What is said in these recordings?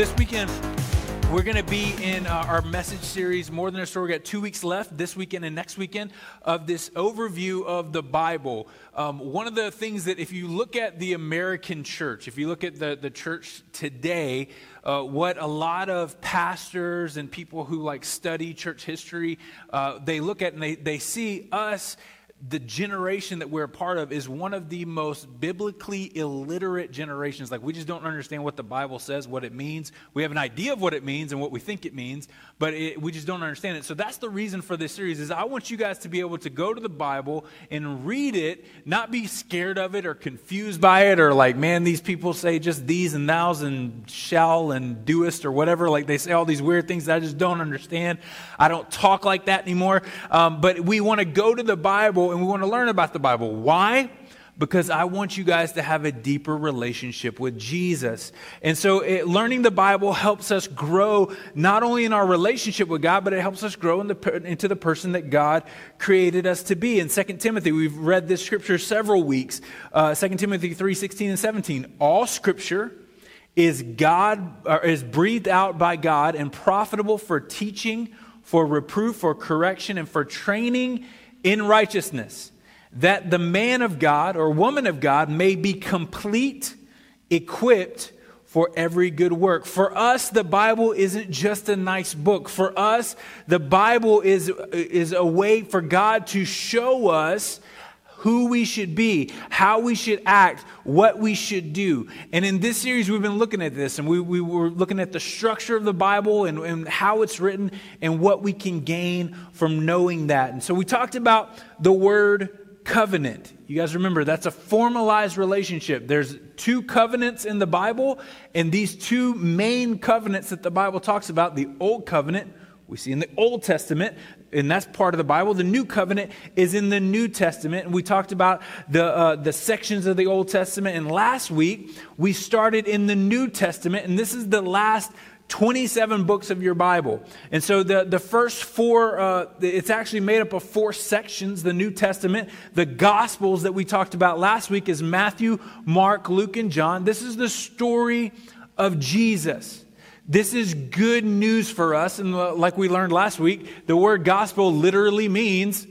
this weekend, we're going to be in uh, our message series, More Than a Story. We got two weeks left, this weekend and next weekend, of this overview of the Bible. Um, one of the things that, if you look at the American church, if you look at the, the church today, uh, what a lot of pastors and people who like study church history, uh, they look at and they, they see us the generation that we're a part of is one of the most biblically illiterate generations. Like, we just don't understand what the Bible says, what it means. We have an idea of what it means and what we think it means, but it, we just don't understand it. So that's the reason for this series is I want you guys to be able to go to the Bible and read it, not be scared of it or confused by it or like, man, these people say just these and thous and shall and doest or whatever. Like, they say all these weird things that I just don't understand. I don't talk like that anymore. Um, but we want to go to the Bible and we want to learn about the Bible. Why? Because I want you guys to have a deeper relationship with Jesus. And so, it, learning the Bible helps us grow not only in our relationship with God, but it helps us grow in the, into the person that God created us to be. In 2 Timothy, we've read this scripture several weeks uh, 2 Timothy 3 16 and 17. All scripture is God is breathed out by God and profitable for teaching, for reproof, for correction, and for training in righteousness, that the man of God or woman of God may be complete, equipped for every good work. For us, the Bible isn't just a nice book. For us, the Bible is, is a way for God to show us who we should be, how we should act, what we should do. And in this series, we've been looking at this, and we, we were looking at the structure of the Bible and, and how it's written and what we can gain from knowing that. And so we talked about the word covenant. You guys remember that's a formalized relationship. There's two covenants in the Bible, and these two main covenants that the Bible talks about the Old Covenant, we see in the Old Testament, and that's part of the Bible. The New Covenant is in the New Testament, and we talked about the uh, the sections of the Old Testament. And last week we started in the New Testament, and this is the last 27 books of your Bible. And so the, the first four, uh, it's actually made up of four sections, the New Testament. The Gospels that we talked about last week is Matthew, Mark, Luke, and John. This is the story of Jesus. This is good news for us. And like we learned last week, the word gospel literally means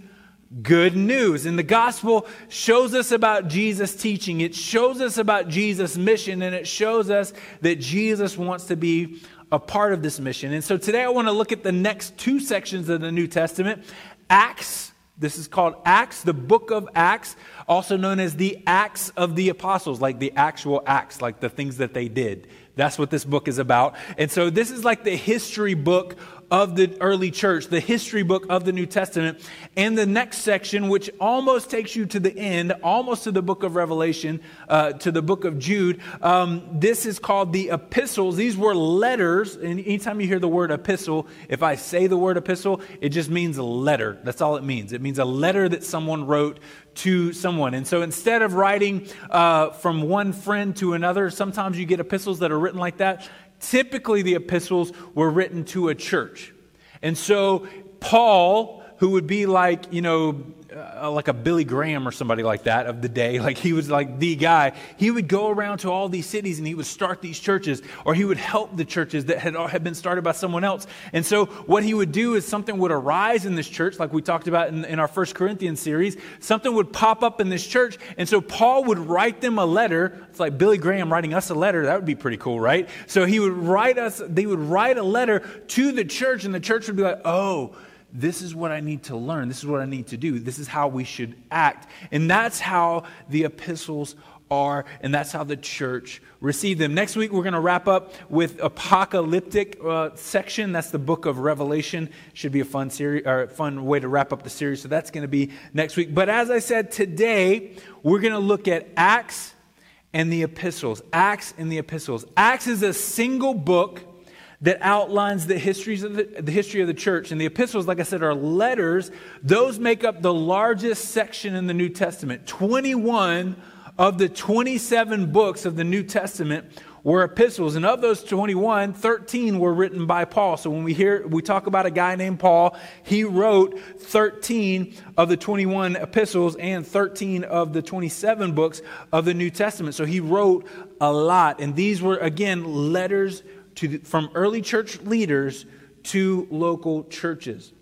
good news. And the gospel shows us about Jesus' teaching, it shows us about Jesus' mission, and it shows us that Jesus wants to be a part of this mission. And so today I want to look at the next two sections of the New Testament Acts. This is called Acts, the book of Acts, also known as the Acts of the Apostles, like the actual acts, like the things that they did. That's what this book is about. And so this is like the history book of the early church, the history book of the New Testament. And the next section, which almost takes you to the end, almost to the book of Revelation, uh, to the book of Jude, um, this is called the epistles. These were letters. And anytime you hear the word epistle, if I say the word epistle, it just means a letter. That's all it means. It means a letter that someone wrote to someone. And so instead of writing uh, from one friend to another, sometimes you get epistles that are written like that typically the epistles were written to a church. And so Paul, who would be like, you know, uh, like a Billy Graham or somebody like that of the day, like he was like the guy, he would go around to all these cities and he would start these churches or he would help the churches that had, had been started by someone else. And so what he would do is something would arise in this church, like we talked about in, in our First Corinthians series, something would pop up in this church. And so Paul would write them a letter. It's like Billy Graham writing us a letter. That would be pretty cool, right? So he would write us, they would write a letter to the church and the church would be like, oh, this is what I need to learn. This is what I need to do. This is how we should act. And that's how the epistles are, and that's how the church received them. Next week, we're going to wrap up with apocalyptic uh, section. That's the book of Revelation. Should be a fun series, or fun way to wrap up the series. So that's going to be next week. But as I said, today we're going to look at Acts and the epistles. Acts and the epistles. Acts is a single book that outlines the histories of the, the, history of the church. And the epistles, like I said, are letters. Those make up the largest section in the New Testament. 21 of the 27 books of the New Testament were epistles. And of those 21, 13 were written by Paul. So when we hear, we talk about a guy named Paul, he wrote 13 of the 21 epistles and 13 of the 27 books of the New Testament. So he wrote a lot. And these were, again, letters to from early church leaders to local churches.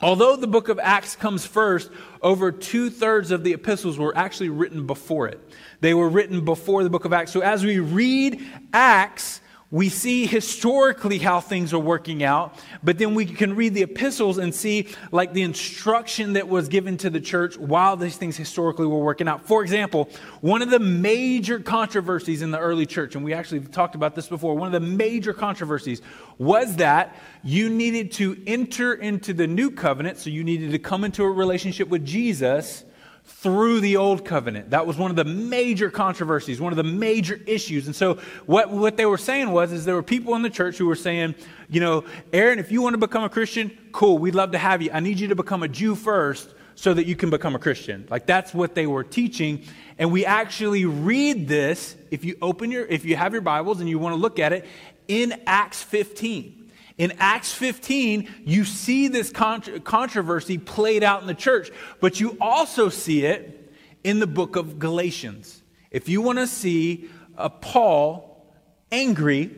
Although the book of Acts comes first, over two thirds of the epistles were actually written before it. They were written before the book of Acts. So as we read Acts, we see historically how things are working out, but then we can read the epistles and see like the instruction that was given to the church while these things historically were working out. For example, one of the major controversies in the early church, and we actually talked about this before, one of the major controversies was that you needed to enter into the new covenant, so you needed to come into a relationship with Jesus through the old covenant. That was one of the major controversies, one of the major issues. And so what, what they were saying was, is there were people in the church who were saying, you know, Aaron, if you want to become a Christian, cool, we'd love to have you. I need you to become a Jew first so that you can become a Christian. Like that's what they were teaching. And we actually read this, if you open your, if you have your Bibles and you want to look at it, in Acts 15. In Acts 15, you see this controversy played out in the church, but you also see it in the book of Galatians. If you want to see Paul angry,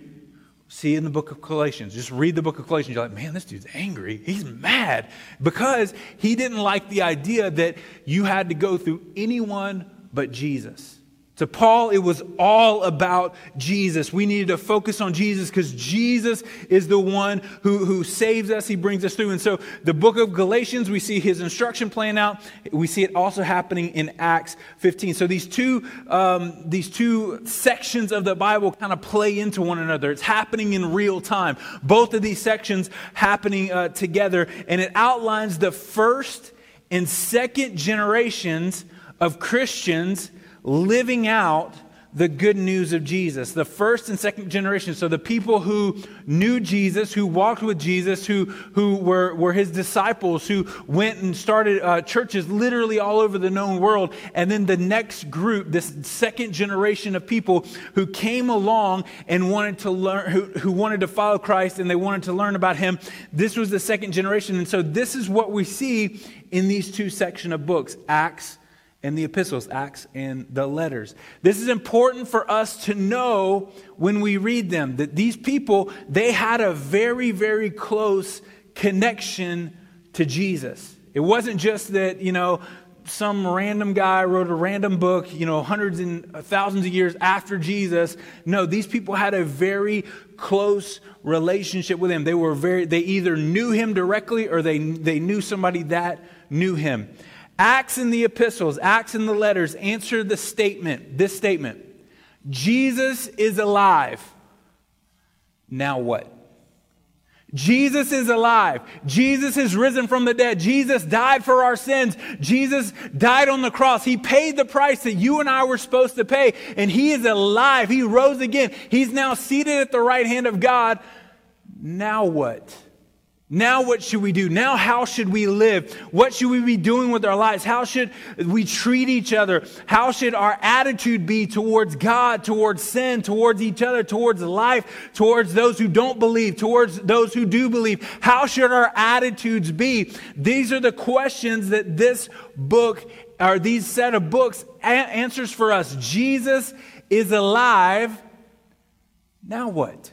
see in the book of Galatians. Just read the book of Galatians. You're like, man, this dude's angry. He's mad because he didn't like the idea that you had to go through anyone but Jesus. To Paul, it was all about Jesus. We needed to focus on Jesus because Jesus is the one who, who saves us. He brings us through. And so, the book of Galatians, we see his instruction playing out. We see it also happening in Acts 15. So, these two, um, these two sections of the Bible kind of play into one another. It's happening in real time. Both of these sections happening uh, together. And it outlines the first and second generations of Christians living out the good news of Jesus, the first and second generation. So the people who knew Jesus, who walked with Jesus, who, who were, were his disciples, who went and started uh, churches literally all over the known world. And then the next group, this second generation of people who came along and wanted to learn, who, who wanted to follow Christ and they wanted to learn about him. This was the second generation. And so this is what we see in these two section of books, Acts and the epistles, Acts and the letters. This is important for us to know when we read them that these people, they had a very, very close connection to Jesus. It wasn't just that, you know, some random guy wrote a random book, you know, hundreds and thousands of years after Jesus. No, these people had a very close relationship with him. They were very, they either knew him directly or they, they knew somebody that knew him. Acts and the epistles, Acts and the letters answer the statement, this statement Jesus is alive. Now what? Jesus is alive. Jesus is risen from the dead. Jesus died for our sins. Jesus died on the cross. He paid the price that you and I were supposed to pay. And He is alive. He rose again. He's now seated at the right hand of God. Now what? Now, what should we do? Now, how should we live? What should we be doing with our lives? How should we treat each other? How should our attitude be towards God, towards sin, towards each other, towards life, towards those who don't believe, towards those who do believe? How should our attitudes be? These are the questions that this book, or these set of books, a- answers for us. Jesus is alive. Now what?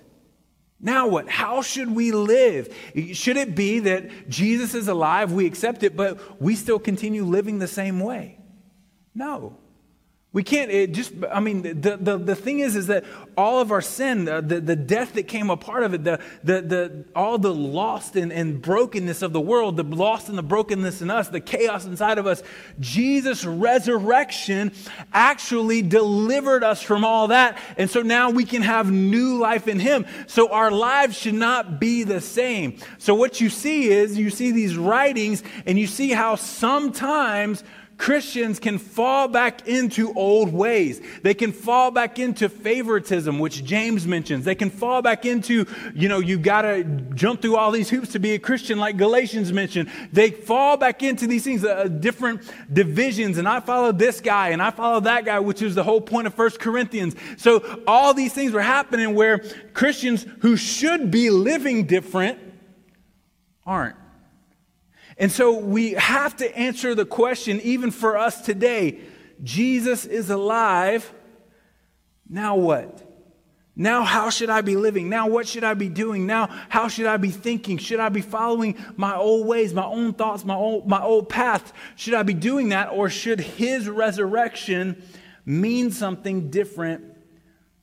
Now what? How should we live? Should it be that Jesus is alive, we accept it, but we still continue living the same way? No. We can't, it just, I mean, the, the, the thing is, is that all of our sin, the, the, the death that came a part of it, the, the, the, all the lost and, and brokenness of the world, the lost and the brokenness in us, the chaos inside of us, Jesus' resurrection actually delivered us from all that. And so now we can have new life in Him. So our lives should not be the same. So what you see is, you see these writings and you see how sometimes Christians can fall back into old ways. They can fall back into favoritism, which James mentions. They can fall back into, you know, you got to jump through all these hoops to be a Christian, like Galatians mentioned. They fall back into these things, uh, different divisions. And I follow this guy and I follow that guy, which is the whole point of First Corinthians. So all these things were happening where Christians who should be living different aren't. And so we have to answer the question, even for us today Jesus is alive. Now what? Now, how should I be living? Now, what should I be doing? Now, how should I be thinking? Should I be following my old ways, my own thoughts, my old, my old path? Should I be doing that? Or should his resurrection mean something different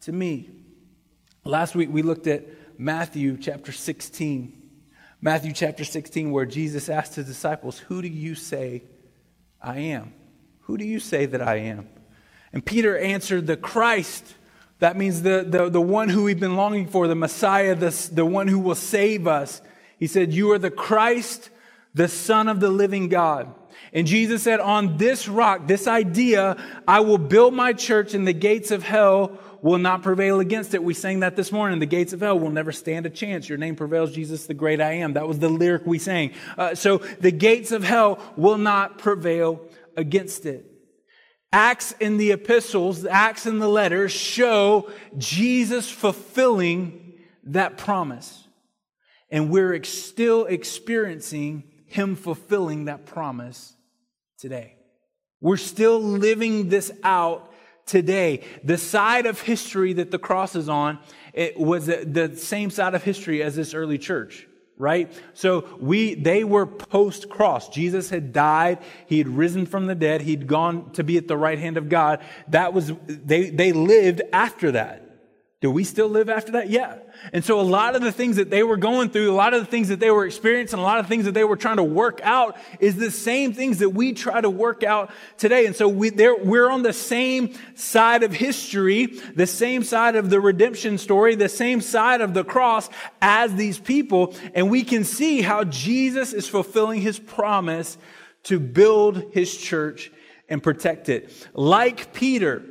to me? Last week, we looked at Matthew chapter 16. Matthew chapter 16, where Jesus asked his disciples, Who do you say I am? Who do you say that I am? And Peter answered, The Christ that means the, the, the one who we've been longing for, the Messiah, the, the one who will save us. He said, You are the Christ, the Son of the living God. And Jesus said, On this rock, this idea, I will build my church, and the gates of hell will not prevail against it. We sang that this morning. The gates of hell will never stand a chance. Your name prevails, Jesus, the great I am. That was the lyric we sang. Uh, so the gates of hell will not prevail against it. Acts in the epistles, Acts in the letters show Jesus fulfilling that promise. And we're ex- still experiencing him fulfilling that promise today. We're still living this out today. The side of history that the cross is on, it was the same side of history as this early church right? So we, they were post cross. Jesus had died. He had risen from the dead. He'd gone to be at the right hand of God. That was, they, they lived after that. Do we still live after that? Yeah. And so a lot of the things that they were going through, a lot of the things that they were experiencing, a lot of things that they were trying to work out is the same things that we try to work out today. And so we, we're on the same side of history, the same side of the redemption story, the same side of the cross as these people. And we can see how Jesus is fulfilling his promise to build his church and protect it. Like Peter,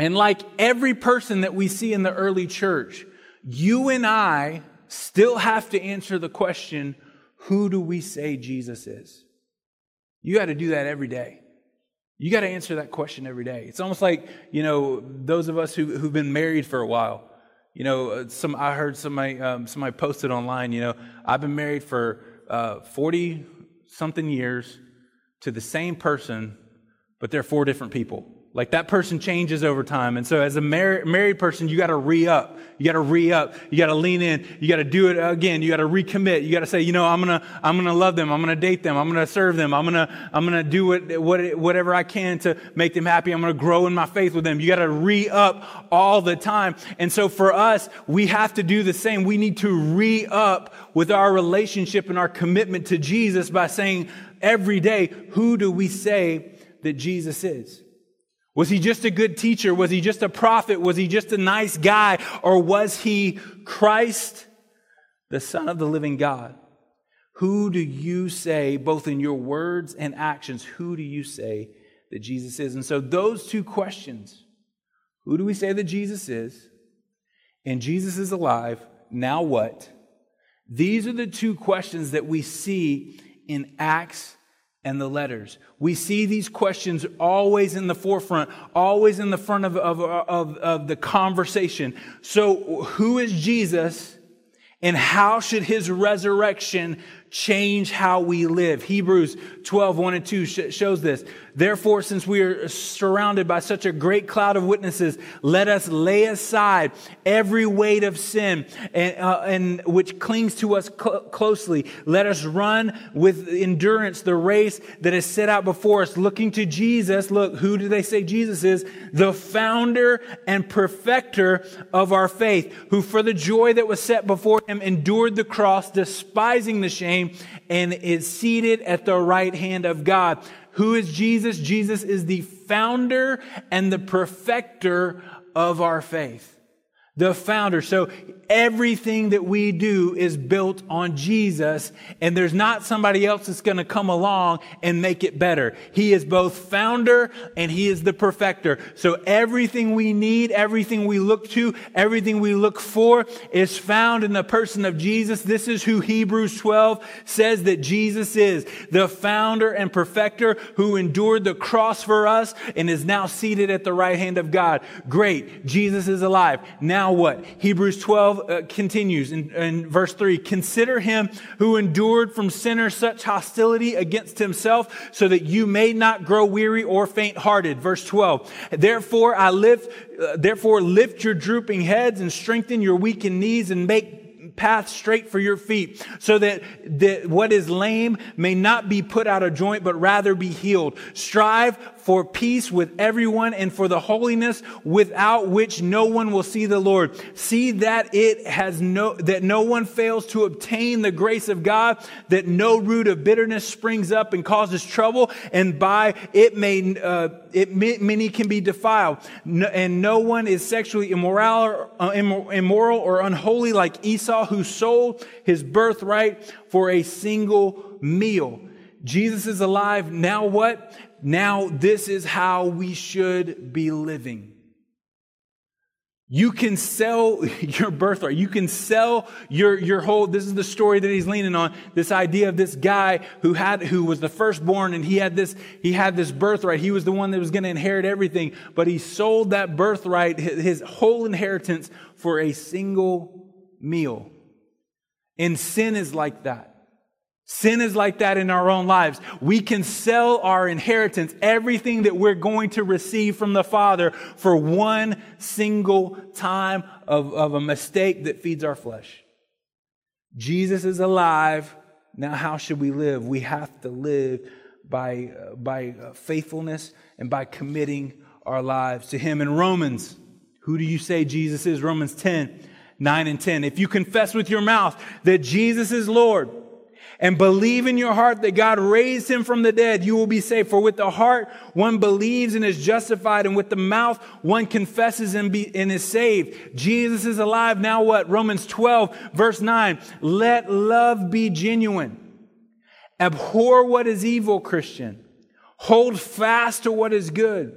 and like every person that we see in the early church, you and I still have to answer the question who do we say Jesus is? You got to do that every day. You got to answer that question every day. It's almost like, you know, those of us who, who've been married for a while. You know, uh, some I heard somebody um, somebody posted online. You know, I've been married for uh, something years to the same person, but they're four different people. Like that person changes over time. And so as a mar- married person, you got to re up. You got to re up. You got to lean in. You got to do it again. You got to recommit. You got to say, you know, I'm going to, I'm going to love them. I'm going to date them. I'm going to serve them. I'm going to, I'm going to do what, what, whatever I can to make them happy. I'm going to grow in my faith with them. You got to re up all the time. And so for us, we have to do the same. We need to re up with our relationship and our commitment to Jesus by saying every day, who do we say that Jesus is? Was he just a good teacher? Was he just a prophet? Was he just a nice guy? Or was he Christ, the Son of the living God? Who do you say, both in your words and actions, who do you say that Jesus is? And so, those two questions who do we say that Jesus is? And Jesus is alive. Now what? These are the two questions that we see in Acts and the letters. We see these questions always in the forefront, always in the front of, of, of, of, the conversation. So, who is Jesus and how should his resurrection change how we live. Hebrews 12, 1 and 2 sh- shows this. Therefore, since we are surrounded by such a great cloud of witnesses, let us lay aside every weight of sin and, uh, and which clings to us cl- closely. Let us run with endurance the race that is set out before us, looking to Jesus. Look, who do they say Jesus is? The founder and perfecter of our faith, who for the joy that was set before him endured the cross, despising the shame name and is seated at the right hand of God. Who is Jesus? Jesus is the founder and the perfecter of our faith the founder. So everything that we do is built on Jesus, and there's not somebody else that's going to come along and make it better. He is both founder and he is the perfecter. So everything we need, everything we look to, everything we look for is found in the person of Jesus. This is who Hebrews 12 says that Jesus is the founder and perfecter who endured the cross for us and is now seated at the right hand of God. Great. Jesus is alive. Now now what? Hebrews 12 uh, continues in, in verse 3 Consider him who endured from sinners such hostility against himself, so that you may not grow weary or faint hearted. Verse 12 Therefore, I lift, uh, therefore, lift your drooping heads and strengthen your weakened knees and make path straight for your feet so that, that what is lame may not be put out of joint, but rather be healed. Strive for peace with everyone and for the holiness without which no one will see the Lord. See that it has no, that no one fails to obtain the grace of God, that no root of bitterness springs up and causes trouble, and by it may, uh, it many can be defiled, no, and no one is sexually immoral or, uh, immoral or unholy like Esau, who sold his birthright for a single meal. Jesus is alive. Now what? Now this is how we should be living. You can sell your birthright. You can sell your, your whole, this is the story that he's leaning on. This idea of this guy who had, who was the firstborn and he had this, he had this birthright. He was the one that was going to inherit everything, but he sold that birthright, his, his whole inheritance for a single meal. And sin is like that. Sin is like that in our own lives. We can sell our inheritance, everything that we're going to receive from the Father for one single time of, of a mistake that feeds our flesh. Jesus is alive. Now, how should we live? We have to live by, uh, by uh, faithfulness and by committing our lives to Him. In Romans, who do you say Jesus is? Romans 10, 9 and 10. If you confess with your mouth that Jesus is Lord, and believe in your heart that God raised him from the dead, you will be saved. For with the heart one believes and is justified, and with the mouth one confesses and, be, and is saved. Jesus is alive. Now what? Romans 12, verse 9. Let love be genuine. Abhor what is evil, Christian. Hold fast to what is good.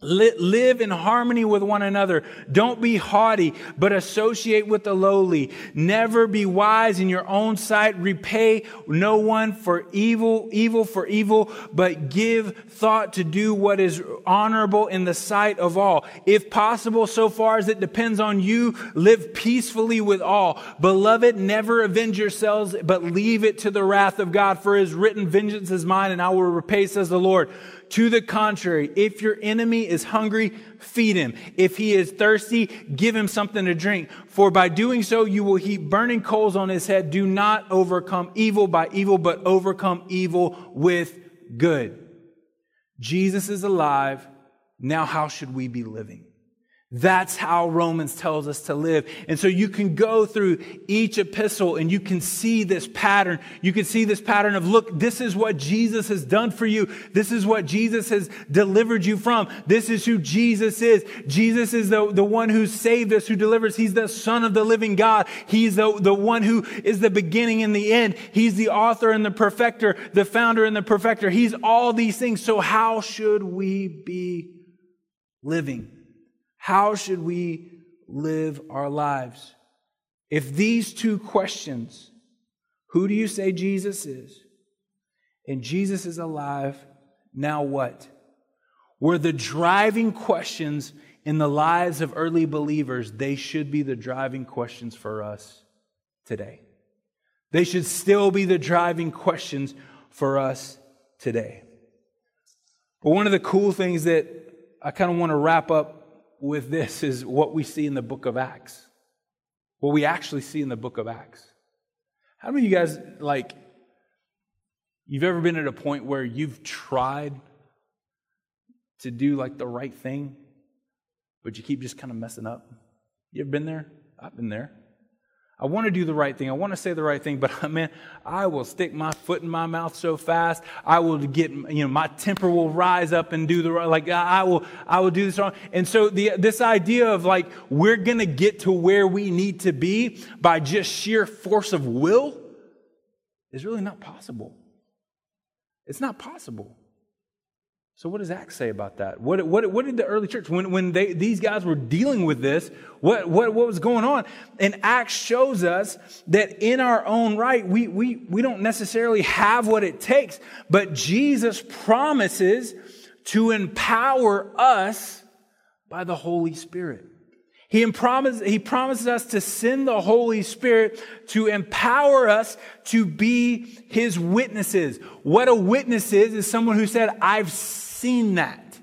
Live in harmony with one another. Don't be haughty, but associate with the lowly. Never be wise in your own sight. Repay no one for evil, evil for evil, but give thought to do what is honorable in the sight of all. If possible, so far as it depends on you, live peacefully with all. Beloved, never avenge yourselves, but leave it to the wrath of God. For his written, vengeance is mine, and I will repay, says the Lord. To the contrary, if your enemy is hungry, feed him. If he is thirsty, give him something to drink. For by doing so, you will heap burning coals on his head. Do not overcome evil by evil, but overcome evil with good. Jesus is alive. Now, how should we be living? That's how Romans tells us to live. And so you can go through each epistle and you can see this pattern. You can see this pattern of, look, this is what Jesus has done for you. This is what Jesus has delivered you from. This is who Jesus is. Jesus is the, the one who saved us, who delivers. He's the son of the living God. He's the, the one who is the beginning and the end. He's the author and the perfecter, the founder and the perfecter. He's all these things. So how should we be living? How should we live our lives? If these two questions, who do you say Jesus is? And Jesus is alive, now what? Were the driving questions in the lives of early believers, they should be the driving questions for us today. They should still be the driving questions for us today. But one of the cool things that I kind of want to wrap up with this is what we see in the book of Acts. What we actually see in the book of Acts. How many of you guys, like, you've ever been at a point where you've tried to do, like, the right thing, but you keep just kind of messing up? You ever been there? I've been there. I want to do the right thing. I want to say the right thing, but I, man, I will stick my foot in my mouth so fast. I will get, you know, my temper will rise up and do the right, like I will, I will do this wrong. And so the, this idea of like, we're going to get to where we need to be by just sheer force of will is really not possible. It's not possible. So, what does Acts say about that? What, what, what did the early church, when, when they, these guys were dealing with this, what, what, what was going on? And Acts shows us that in our own right, we, we, we don't necessarily have what it takes, but Jesus promises to empower us by the Holy Spirit. He, promises, he promises us to send the Holy Spirit to empower us to be His witnesses. What a witness is, is someone who said, I've seen that.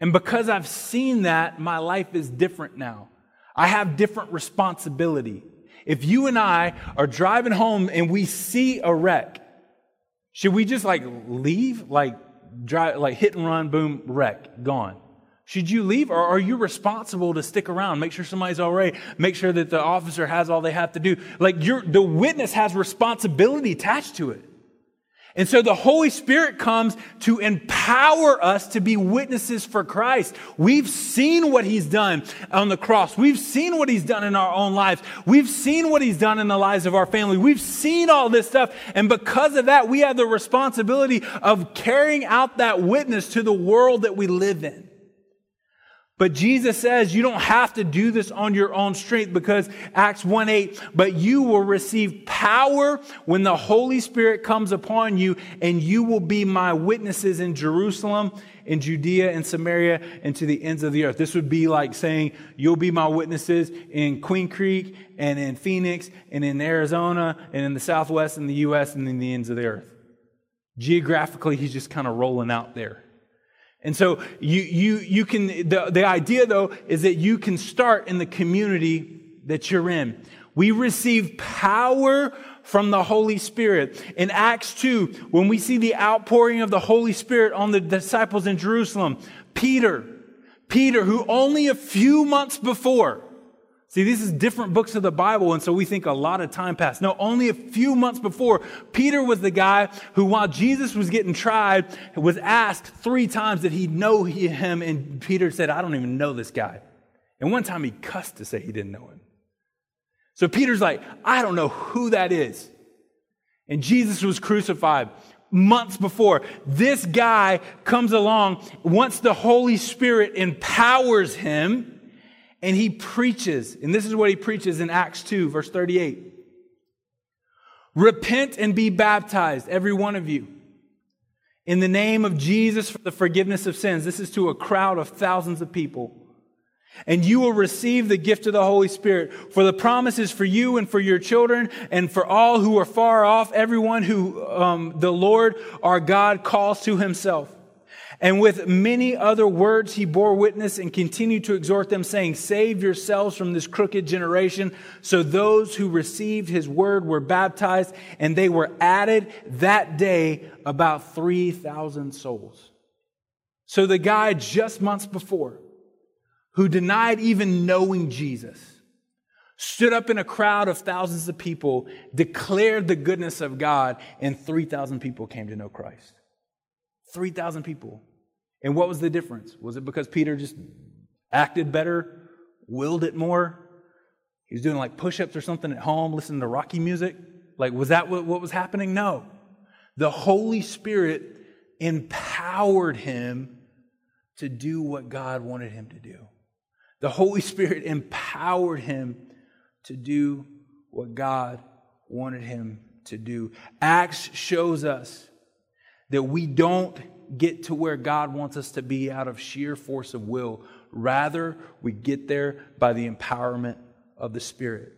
And because I've seen that, my life is different now. I have different responsibility. If you and I are driving home and we see a wreck, should we just like leave? Like drive, like hit and run, boom, wreck, gone. Should you leave or are you responsible to stick around? Make sure somebody's all right. Make sure that the officer has all they have to do. Like the witness has responsibility attached to it. And so the Holy Spirit comes to empower us to be witnesses for Christ. We've seen what He's done on the cross. We've seen what He's done in our own lives. We've seen what He's done in the lives of our family. We've seen all this stuff. And because of that, we have the responsibility of carrying out that witness to the world that we live in. But Jesus says you don't have to do this on your own strength because Acts 1 8, but you will receive power when the Holy Spirit comes upon you, and you will be my witnesses in Jerusalem, in Judea, and Samaria, and to the ends of the earth. This would be like saying, You'll be my witnesses in Queen Creek, and in Phoenix, and in Arizona, and in the Southwest, and the U.S., and in the ends of the earth. Geographically, he's just kind of rolling out there. And so you, you, you can, the, the idea though is that you can start in the community that you're in. We receive power from the Holy Spirit. In Acts 2, when we see the outpouring of the Holy Spirit on the disciples in Jerusalem, Peter, Peter, who only a few months before See, this is different books of the Bible, and so we think a lot of time passed. No, only a few months before, Peter was the guy who, while Jesus was getting tried, was asked three times that he know him, and Peter said, I don't even know this guy. And one time he cussed to say he didn't know him. So Peter's like, I don't know who that is. And Jesus was crucified months before. This guy comes along once the Holy Spirit empowers him and he preaches, and this is what he preaches in Acts 2, verse 38. Repent and be baptized, every one of you, in the name of Jesus for the forgiveness of sins. This is to a crowd of thousands of people. And you will receive the gift of the Holy Spirit. For the promise is for you and for your children and for all who are far off, everyone who um, the Lord our God calls to himself. And with many other words, he bore witness and continued to exhort them, saying, Save yourselves from this crooked generation. So those who received his word were baptized, and they were added that day about 3,000 souls. So the guy just months before, who denied even knowing Jesus, stood up in a crowd of thousands of people, declared the goodness of God, and 3,000 people came to know Christ. 3,000 people. And what was the difference? Was it because Peter just acted better, willed it more? He was doing like push ups or something at home, listening to Rocky music? Like, was that what, what was happening? No. The Holy Spirit empowered him to do what God wanted him to do. The Holy Spirit empowered him to do what God wanted him to do. Acts shows us that we don't get to where God wants us to be out of sheer force of will. Rather, we get there by the empowerment of the Spirit.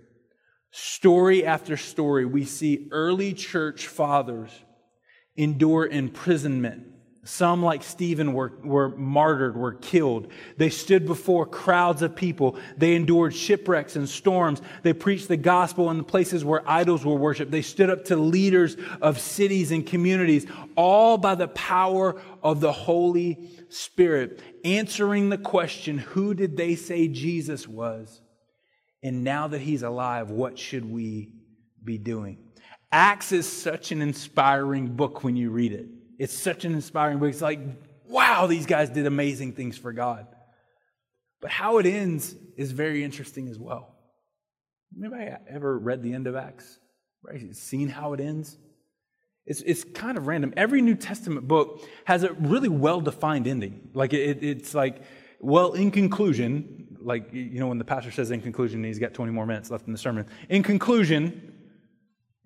Story after story, we see early church fathers endure imprisonment some, like Stephen, were, were martyred, were killed. They stood before crowds of people. They endured shipwrecks and storms. They preached the gospel in the places where idols were worshiped. They stood up to leaders of cities and communities, all by the power of the Holy Spirit, answering the question who did they say Jesus was? And now that he's alive, what should we be doing? Acts is such an inspiring book when you read it. It's such an inspiring book. It's like, wow, these guys did amazing things for God. But how it ends is very interesting as well. Anybody ever read the end of Acts? Right? Seen how it ends? It's, it's kind of random. Every New Testament book has a really well defined ending. Like it, it's like, well, in conclusion, like, you know, when the pastor says in conclusion, and he's got 20 more minutes left in the sermon. In conclusion,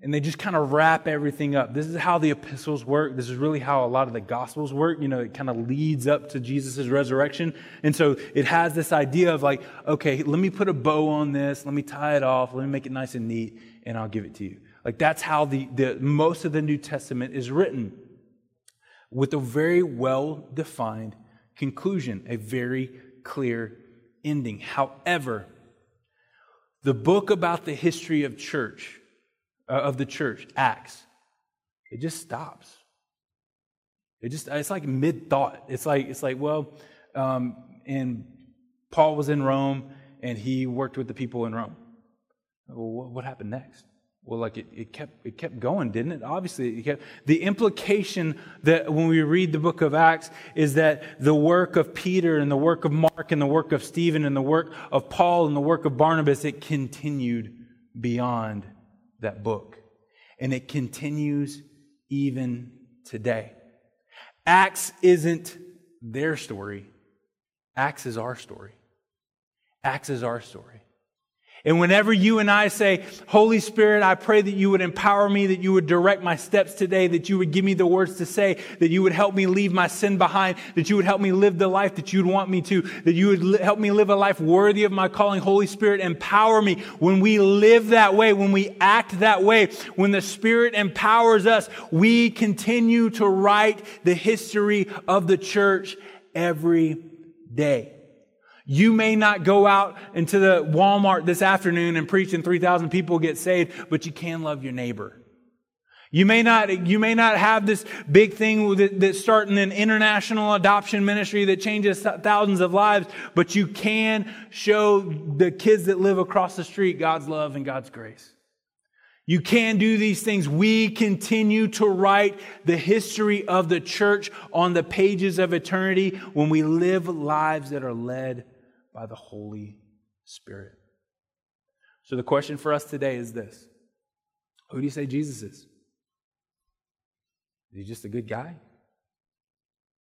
and they just kind of wrap everything up. This is how the epistles work. This is really how a lot of the gospels work. You know, it kind of leads up to Jesus' resurrection. And so it has this idea of like, okay, let me put a bow on this. Let me tie it off. Let me make it nice and neat, and I'll give it to you. Like that's how the, the most of the New Testament is written with a very well defined conclusion, a very clear ending. However, the book about the history of church uh, of the church, Acts, it just stops. It just it's like mid thought. It's like it's like well, um, and Paul was in Rome and he worked with the people in Rome. Well, what, happened next? Well, like it, it kept it kept going, didn't it? Obviously, it kept, the implication that when we read the book of Acts is that the work of Peter and the work of Mark and the work of Stephen and the work of Paul and the work of Barnabas it continued beyond that book. And it continues even today. Acts isn't their story, Acts is our story. Acts is our story. And whenever you and I say, Holy Spirit, I pray that you would empower me, that you would direct my steps today, that you would give me the words to say, that you would help me leave my sin behind, that you would help me live the life that you'd want me to, that you would li- help me live a life worthy of my calling. Holy Spirit, empower me. When we live that way, when we act that way, when the Spirit empowers us, we continue to write the history of the church every day. You may not go out into the Walmart this afternoon and preach and 3,000 people get saved, but you can love your neighbor. You may not, you may not have this big thing that's starting an international adoption ministry that changes thousands of lives, but you can show the kids that live across the street God's love and God's grace. You can do these things. We continue to write the history of the church on the pages of eternity when we live lives that are led by the Holy Spirit. So the question for us today is this Who do you say Jesus is? Is he just a good guy?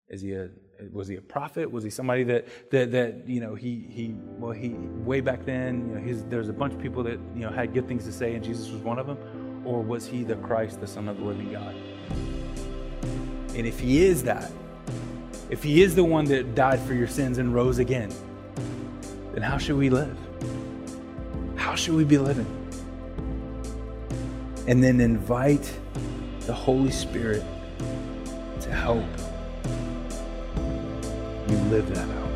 Is he a was he a prophet? Was he somebody that that that you know he he well he way back then you know his, there's a bunch of people that you know had good things to say and Jesus was one of them, or was he the Christ, the Son of the Living God? And if he is that, if he is the one that died for your sins and rose again, then how should we live? How should we be living? And then invite the Holy Spirit to help you live that out.